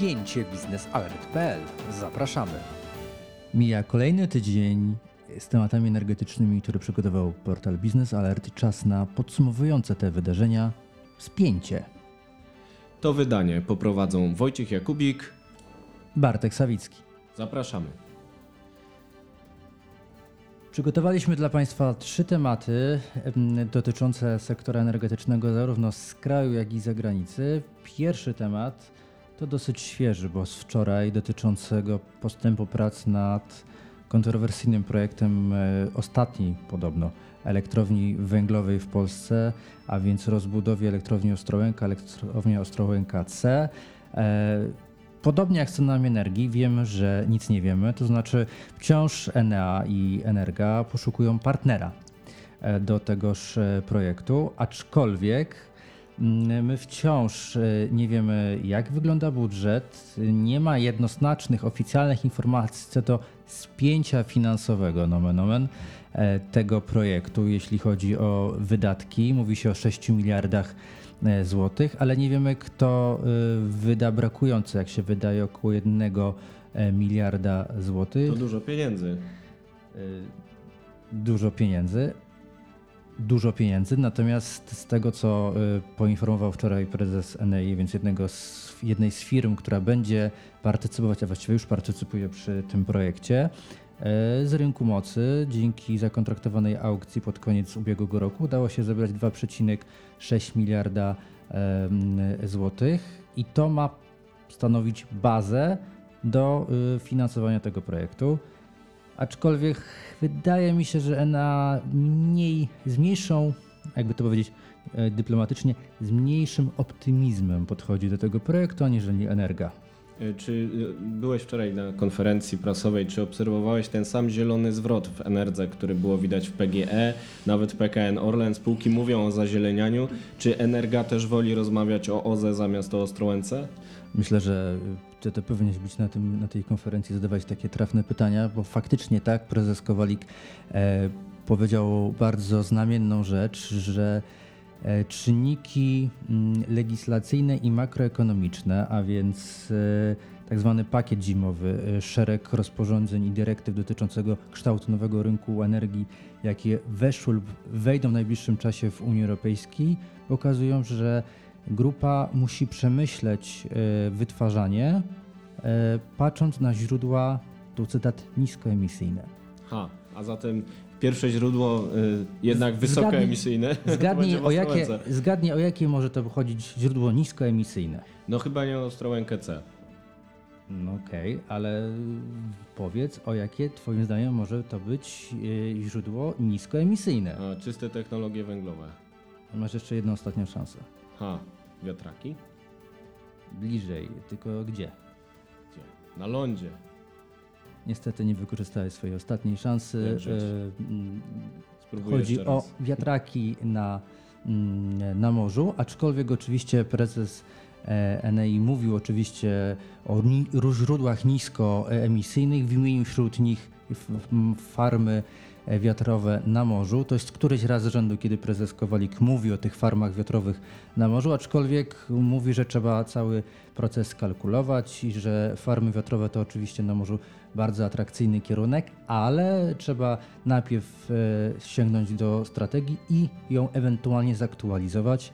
spięcie biznesalert.pl. Zapraszamy. Mija kolejny tydzień z tematami energetycznymi, które przygotował portal Biznes Alert. Czas na podsumowujące te wydarzenia spięcie. To wydanie poprowadzą Wojciech Jakubik. Bartek Sawicki. Zapraszamy. Przygotowaliśmy dla Państwa trzy tematy em, dotyczące sektora energetycznego zarówno z kraju, jak i zagranicy. Pierwszy temat to dosyć świeży, bo z wczoraj dotyczącego postępu prac nad kontrowersyjnym projektem e, ostatniej podobno elektrowni węglowej w Polsce, a więc rozbudowie elektrowni Ostrołęka, elektrowni Ostrołęka C. E, Podobnie jak z cenami energii, wiemy, że nic nie wiemy, to znaczy wciąż Enea i Energa poszukują partnera e, do tegoż projektu, aczkolwiek my wciąż e, nie wiemy, jak wygląda budżet, nie ma jednoznacznych, oficjalnych informacji co do spięcia finansowego, nomen omen, e, tego projektu, jeśli chodzi o wydatki. Mówi się o 6 miliardach e, złotych, ale nie wiemy, kto wyda brakujące, jak się wydaje, około 1 miliarda złotych. To dużo pieniędzy. Dużo pieniędzy. Dużo pieniędzy, natomiast z tego, co y, poinformował wczoraj prezes Enei, więc jednego z, jednej z firm, która będzie partycypować, a właściwie już partycypuje przy tym projekcie, y, z rynku mocy dzięki zakontraktowanej aukcji pod koniec ubiegłego roku udało się zebrać 2,6 miliarda złotych i to ma stanowić bazę do y, finansowania tego projektu. Aczkolwiek wydaje mi się, że ENA mniej, z mniejszą, jakby to powiedzieć e, dyplomatycznie, z mniejszym optymizmem podchodzi do tego projektu, aniżeli Energa. E, Czy y, byłeś wczoraj na konferencji prasowej, czy obserwowałeś ten sam zielony zwrot w Enerdze, który było widać w PGE, nawet PKN Orlen, spółki mówią o zazielenianiu. Czy Energa też woli rozmawiać o OZE zamiast o Ostrołęce? Myślę, że ty to powinieneś być na, tym, na tej konferencji, zadawać takie trafne pytania, bo faktycznie tak, prezes Kowalik e, powiedział bardzo znamienną rzecz, że e, czynniki mm, legislacyjne i makroekonomiczne, a więc e, tak zwany pakiet zimowy, e, szereg rozporządzeń i dyrektyw dotyczącego kształtu nowego rynku energii, jakie weszły lub wejdą w najbliższym czasie w Unii Europejskiej, pokazują, że grupa musi przemyśleć e, wytwarzanie, e, patrząc na źródła, tu cytat, niskoemisyjne. Ha, a zatem pierwsze źródło y, jednak Zgadnij- wysokoemisyjne. Zgadnij w o, jakie, zgadnij, o jakie może to chodzić źródło niskoemisyjne. No chyba nie o Ostrołękę C. No okej, ale powiedz, o jakie twoim zdaniem może to być e, źródło niskoemisyjne. A, czyste technologie węglowe. Masz jeszcze jedną ostatnią szansę. Ha, wiatraki? Bliżej, tylko gdzie? Gdzie? Na lądzie. Niestety nie wykorzystałeś swojej ostatniej szansy. Jak żyć? E, mm, Spróbuję Chodzi jeszcze o raz. wiatraki na, mm, na morzu, aczkolwiek oczywiście prezes Enei mówił oczywiście o ni- źródłach niskoemisyjnych, w imieniu wśród nich f- farmy wiatrowe na morzu. To jest któryś raz z rzędu, kiedy prezes Kowalik mówi o tych farmach wiatrowych na morzu, aczkolwiek mówi, że trzeba cały proces skalkulować i że farmy wiatrowe to oczywiście na morzu bardzo atrakcyjny kierunek, ale trzeba najpierw e, sięgnąć do strategii i ją ewentualnie zaktualizować,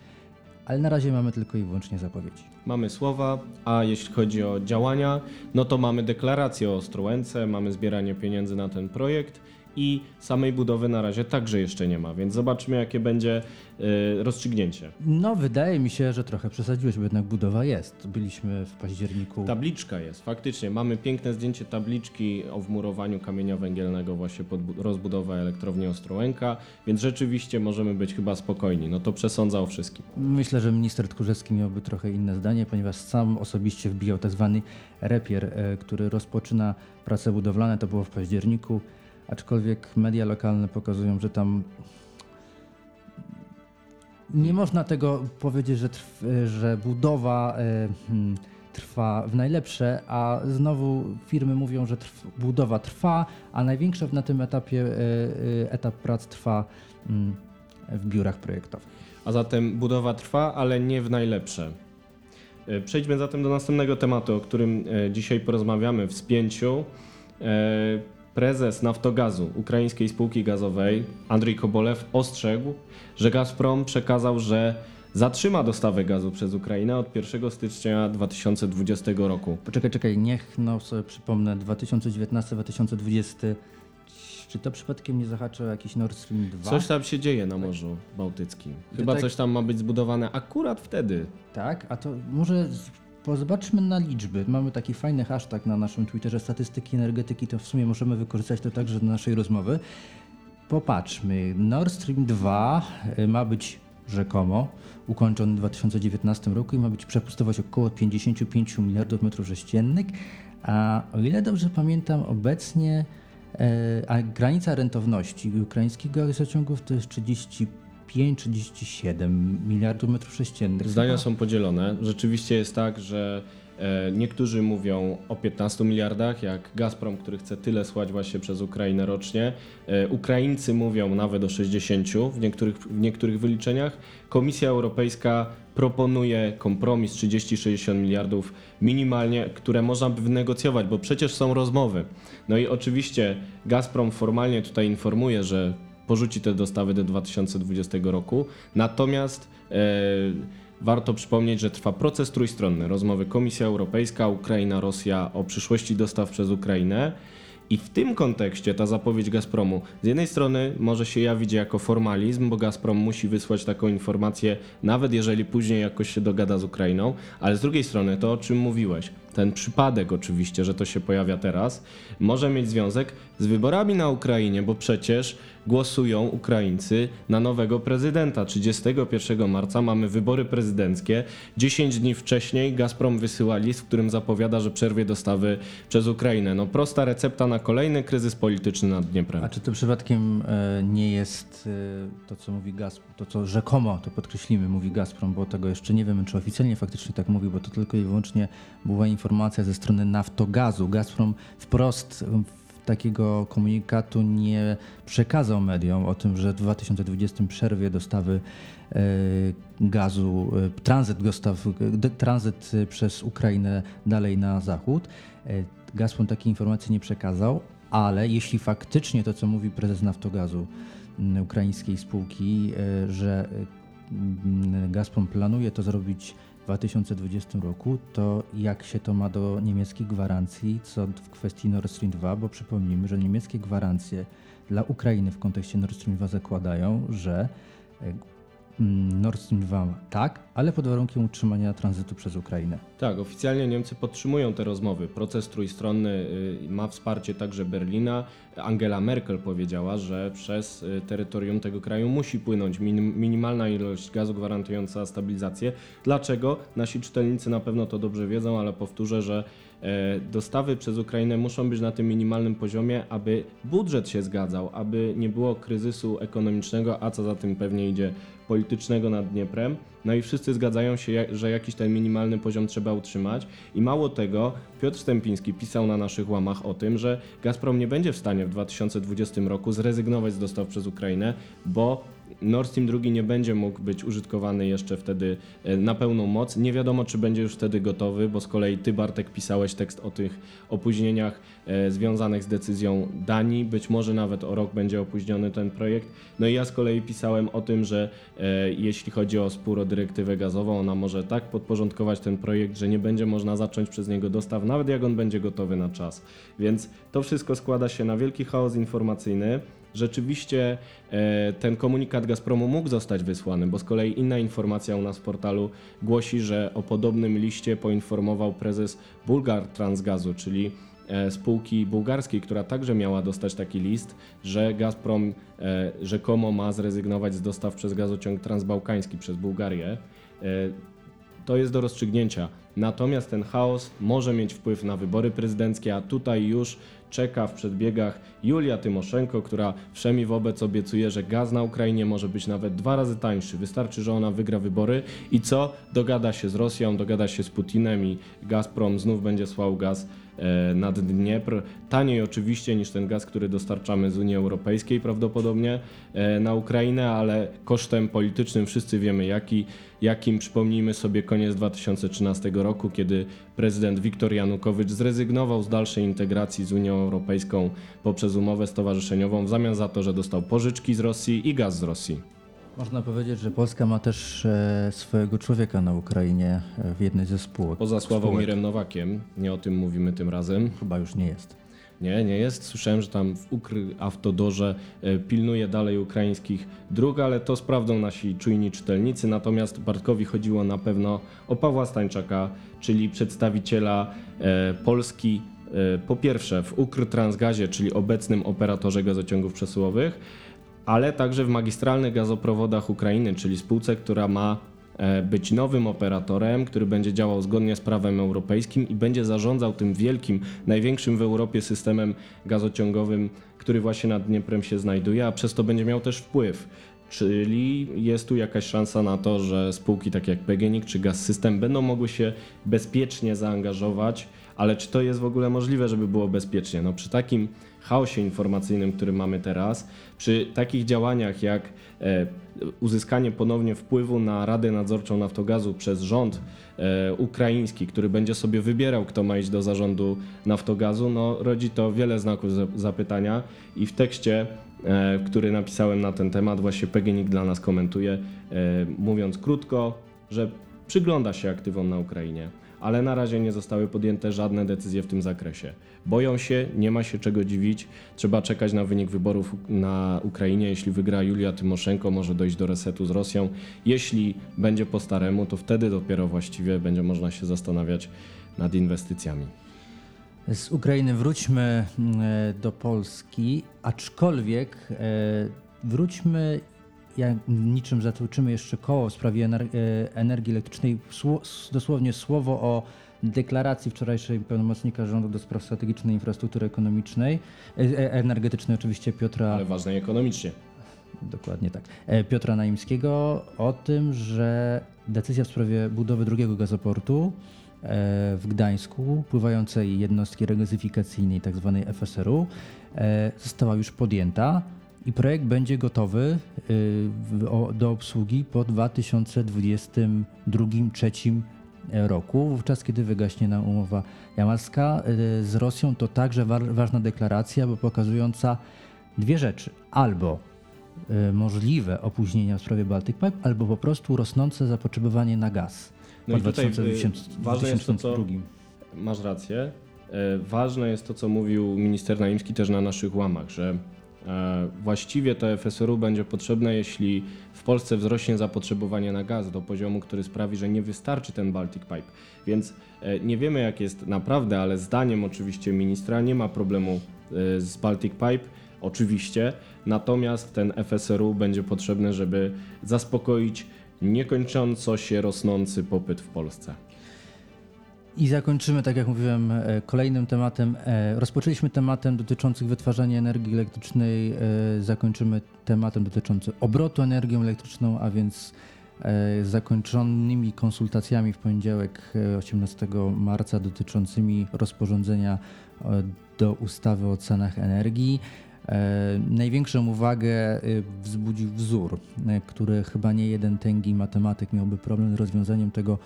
ale na razie mamy tylko i wyłącznie zapowiedzi. Mamy słowa, a jeśli chodzi o działania, no to mamy deklarację o Ostrołęce, mamy zbieranie pieniędzy na ten projekt i samej budowy na razie także jeszcze nie ma, więc zobaczmy jakie będzie y, rozstrzygnięcie. No, wydaje mi się, że trochę przesadziłeś, bo jednak budowa jest. Byliśmy w październiku. Tabliczka jest, faktycznie. Mamy piękne zdjęcie tabliczki o wmurowaniu kamienia węgielnego właśnie pod bu- rozbudowę elektrowni Ostrołęka, więc rzeczywiście możemy być chyba spokojni. No to przesądza o wszystkim. Myślę, że minister Tchórzewski miałby trochę inne zdanie, ponieważ sam osobiście wbijał tak zwany repier, e, który rozpoczyna prace budowlane. To było w październiku, aczkolwiek media lokalne pokazują, że tam nie można tego powiedzieć, że, trw, że budowa hmm, trwa w najlepsze, a znowu firmy mówią, że trw, budowa trwa, a największa na tym etapie e, e, etap prac trwa mm, w biurach projektowych. A zatem budowa trwa, ale nie w najlepsze. Przejdźmy zatem do następnego tematu, o którym dzisiaj porozmawiamy w spięciu. Prezes Naftogazu, ukraińskiej spółki gazowej, Andrzej Kobolew, ostrzegł, że Gazprom przekazał, że zatrzyma dostawy gazu przez Ukrainę od 1 stycznia 2020 roku. Poczekaj, czekaj, niech no sobie przypomnę, 2019-2020, czy to przypadkiem nie zahacza jakiś Nord Stream 2? Coś tam się dzieje na Morzu Bałtyckim. Chyba tak- coś tam ma być zbudowane akurat wtedy. Tak, a to może pozobaczmy na liczby. Mamy taki fajny hashtag na naszym Twitterze statystyki energetyki, to w sumie możemy wykorzystać to także do naszej rozmowy. Popatrzmy, Nord Stream 2 y, ma być rzekomo ukończony w 2019 roku i ma być przepustować około 55 miliardów metrów sześciennych, a o ile dobrze pamiętam obecnie e, a granica rentowności ukraińskiego gazociągów to jest 35-37 miliardów metrów sześciennych. Zdania są podzielone. Rzeczywiście jest tak, że e, niektórzy mówią o 15 miliardach, jak Gazprom, który chce tyle słać właśnie przez Ukrainę rocznie. E, Ukraińcy mówią nawet o 60 w niektórych, w niektórych wyliczeniach. Komisja Europejska proponuje kompromis 30-60 miliardów minimalnie, które można by wynegocjować, bo przecież są rozmowy. No i oczywiście Gazprom formalnie tutaj informuje, że porzuci te dostawy do 2020 roku. Natomiast e, warto przypomnieć, że trwa proces trójstronny. Rozmowy Komisja Europejska, Ukraina, Rosja o przyszłości dostaw przez Ukrainę. I w tym kontekście ta zapowiedź Gazpromu z jednej strony może się jawić jako formalizm, bo Gazprom musi wysłać taką informację, nawet jeżeli później jakoś się dogada z Ukrainą, ale z drugiej strony to, o czym mówiłeś, ten przypadek oczywiście, że to się pojawia teraz, może mieć związek z wyborami na Ukrainie, bo przecież głosują Ukraińcy na nowego prezydenta. 31 marca mamy wybory prezydenckie. 10 dni wcześniej Gazprom wysyła list, w którym zapowiada, że przerwie dostawy przez Ukrainę. No prosta recepta na kolejny kryzys polityczny nad Dnieprem. A czy to przypadkiem e, nie jest e, to, co mówi Gazprom, to co rzekomo, to podkreślimy, mówi Gazprom, bo tego jeszcze nie wiemy, czy oficjalnie faktycznie tak mówi, bo to tylko i wyłącznie była informacja ze strony Naftogazu. Gazprom wprost takiego komunikatu nie przekazał mediom o tym, że w 2020 przerwie dostawy e, gazu, e, tranzyt, dostaw, tranzyt e, przez Ukrainę dalej na zachód. Gazprom takiej informacji nie przekazał, ale jeśli faktycznie to, co mówi prezes Naftogazu ukraińskiej spółki, że Gazprom planuje to zrobić 2020 roku, to jak się to ma do niemieckich gwarancji co w kwestii Nord Stream 2, bo przypomnijmy, że niemieckie gwarancje dla Ukrainy w kontekście Nord Stream 2 zakładają, że e, Nord Stream 2 tak, ale pod warunkiem utrzymania tranzytu przez Ukrainę. Tak, oficjalnie Niemcy podtrzymują te rozmowy. Proces trójstronny y, ma wsparcie także Berlina. Angela Merkel powiedziała, że przez y, terytorium tego kraju musi płynąć minim, minimalna ilość gazu gwarantująca stabilizację. Dlaczego? Nasi czytelnicy na pewno to dobrze wiedzą, ale powtórzę, że e, dostawy przez Ukrainę muszą być na tym minimalnym poziomie, aby budżet się zgadzał, aby nie było kryzysu ekonomicznego, a co za tym pewnie idzie politycznego nad Dnieprem. No i wszyscy zgadzają się, że jakiś ten minimalny poziom trzeba utrzymać. I mało tego, Piotr Stępiński pisał na naszych łamach o tym, że Gazprom nie będzie w stanie w 2020 roku zrezygnować z dostaw przez Ukrainę, bo Nord Stream 2 nie będzie mógł być użytkowany jeszcze wtedy e, na pełną moc. Nie wiadomo, czy będzie już wtedy gotowy, bo z kolei ty, Bartek, pisałeś tekst o tych opóźnieniach e, związanych z decyzją Danii. Być może nawet o rok będzie opóźniony ten projekt. No i ja z kolei pisałem o tym, że e, jeśli chodzi o spór o dyrektywę gazową, ona może tak podporządkować ten projekt, że nie będzie można zacząć przez niego dostaw, nawet jak on będzie gotowy na czas. Więc to wszystko składa się na wielki chaos informacyjny. Rzeczywiście e, ten komunikat Gazpromu mógł zostać wysłany, bo z kolei inna informacja u nas w portalu głosi, że o podobnym liście poinformował prezes Bulgar Transgazu, czyli e, spółki bułgarskiej, która także miała dostać taki list, że Gazprom e, rzekomo ma zrezygnować z dostaw przez gazociąg transbałkański przez Bułgarię. To jest do rozstrzygnięcia. Natomiast ten chaos może mieć wpływ na wybory prezydenckie, a tutaj już czeka w przedbiegach Julia Tymoszenko, która wszemi wobec obiecuje, że gaz na Ukrainie może być nawet dwa razy tańszy. Wystarczy, że ona wygra wybory i co? Dogada się z Rosją, dogada się z Putinem i Gazprom znów będzie słał gaz nad Dniepr. Taniej oczywiście niż ten gaz, który dostarczamy z Unii Europejskiej prawdopodobnie e, na Ukrainę, ale kosztem politycznym wszyscy wiemy jaki, jakim przypomnijmy sobie koniec 2013 roku, kiedy prezydent Viktor Janukowycz zrezygnował z dalszej integracji z Unią Europejską poprzez umowę stowarzyszeniową w zamian za to, że dostał pożyczki z Rosji i gaz z Rosji. Można powiedzieć, że Polska ma też e, swojego człowieka na Ukrainie e, w jednej ze spółek. Poza Sławomirem Nowakiem, nie o tym mówimy tym razem. Chyba już nie jest. Nie, nie jest. Słyszałem, że tam w Ukr Autodorze e, pilnuje dalej ukraińskich dróg, ale to sprawdzą nasi czujni czytelnicy. Natomiast Bartkowi chodziło na pewno o Pawła Stańczaka, czyli przedstawiciela Polski po pierwsze w Ukr Transgazie, czyli obecnym operatorze gazociągów przesyłowych, ale także w magistralnych gazoprovodach Ukrainy, czyli spółce, która ma e, być nowym operatorem, który będzie działał zgodnie z prawem europejskim i będzie zarządzał tym wielkim, największym w Europie systemem gazociągowym, który właśnie nad Dnieprem się znajduje, a przez to będzie miał też wpływ. Czyli jest tu jakaś szansa na to, że spółki takie jak PGNiG czy Gaz System będą mogły się bezpiecznie zaangażować, ale czy to jest w ogóle możliwe, żeby było bezpiecznie? No przy takim chaosie informacyjnym, który mamy teraz, przy takich działaniach jak e, uzyskanie ponownie wpływu na Radę Nadzorczą Naftogazu przez rząd e, ukraiński, który będzie sobie wybierał, kto ma iść do zarządu Naftogazu, no rodzi to wiele znaków zapytania i w tekście e, który napisałem na ten temat, właśnie PGNiG dla nas komentuje, mówiąc krótko, że przygląda się aktywom na Ukrainie ale na razie nie zostały podjęte żadne decyzje w tym zakresie. Boją się, nie ma się czego dziwić, trzeba czekać na wynik wyborów na Ukrainie. Jeśli wygra Julia Tymoszenko, może dojść do resetu z Rosją. Jeśli będzie po staremu, to wtedy dopiero właściwie będzie można się zastanawiać nad inwestycjami. Z Ukrainy wróćmy mm, do Polski, aczkolwiek e, wróćmy jak niczym zatłuczymy jeszcze koło w sprawie e, energii elektrycznej, dosłownie słowo o deklaracji wczorajszej pełnomocnika rządu do spraw strategicznej infrastruktury ekonomicznej, e, e, energetycznej oczywiście Piotra... Ale ważnej ekonomicznie. Dokładnie tak. Piotra Naimskiego o tym, że decyzja w sprawie budowy drugiego gazoportu w Gdańsku, pływającej jednostki regazyfikacyjnej tzw. Tak FSR-u, została już podjęta i projekt będzie gotowy y, do obsługi po 2022-2023 roku, wówczas kiedy wygaśnie nam umowa jamalska y, z Rosją. To także ważna deklaracja, bo pokazująca dwie rzeczy. Albo y, możliwe opóźnienia w sprawie Baltic Pipe, albo po prostu rosnące zapotrzebowanie na gaz. No i tutaj ważne jest to, co masz rację. Ważne jest to, co mówił minister Naimski też na naszych łamach, że E, właściwie to FSRU będzie potrzebne, jeśli w Polsce wzrośnie zapotrzebowanie na gaz do poziomu, który sprawi, że nie wystarczy ten Baltic Pipe. Więc e, nie wiemy jak jest naprawdę, ale zdaniem oczywiście ministra nie ma problemu e, z Baltic Pipe. Oczywiście, natomiast ten FSRU będzie potrzebny, żeby zaspokoić niekończąco się rosnący popyt w Polsce. I zakończymy, tak jak mówiłem, e, kolejnym tematem. E, rozpoczęliśmy tematem dotyczącym wytwarzania energii elektrycznej, e, zakończymy tematem dotyczącym obrotu energią elektryczną, a więc zakończonymi konsultacjami w poniedziałek 18 marca dotyczącymi rozporządzenia do ustawy o cenach energii. Największą uwagę wzbudził wzór, który chyba nie jeden tęgi matematyk miałby problem z rozwiązaniem tego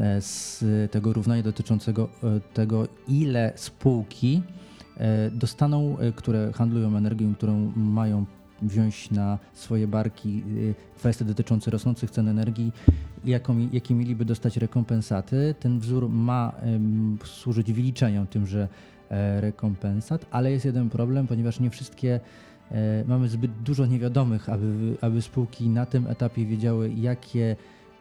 E, z tego równania dotyczącego e, tego, ile spółki e, dostaną, które handlują energią, którą mają wziąć na swoje barki kwestie dotyczące rosnących cen energii, jaką, jakie mieliby dostać rekompensaty. Ten wzór ma służyć wyliczeniom tymże rekompensat, ale jest jeden problem, ponieważ nie wszystkie mamy zbyt dużo niewiadomych, aby, aby spółki na tym etapie wiedziały, jakie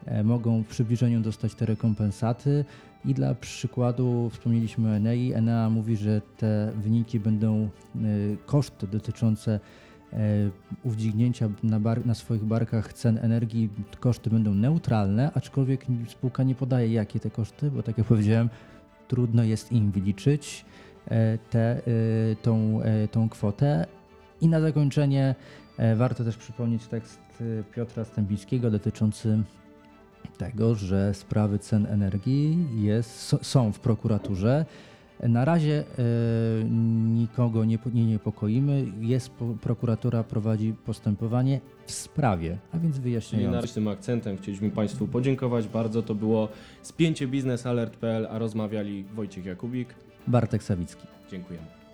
E, mogą w przybliżeniu dostać te rekompensaty. I dla przykładu wspomnieliśmy Enei. Enea mówi, że te wyniki będą e, koszty dotyczące e, udźwignięcia na, bar- na, swoich barkach cen energii, koszty będą neutralne, aczkolwiek spółka nie podaje jakie te koszty, bo tak jak powiedziałem, trudno jest im wyliczyć. E, te, y, tą, e, tą kwotę. I na zakończenie e, warto też przypomnieć tekst Piotra Stępińskiego dotyczący tego, że sprawy cen energii jest, są w prokuraturze. Na razie e, nikogo nie, nie niepokoimy. Jest, prokuratura prowadzi postępowanie w sprawie, a więc Czyli wyjaśniające. na tym akcentem chcieliśmy Państwu podziękować bardzo. To było spięcie biznesalert.pl, a rozmawiali Wojciech Jakubik. Bartek Sawicki. Dziękujemy.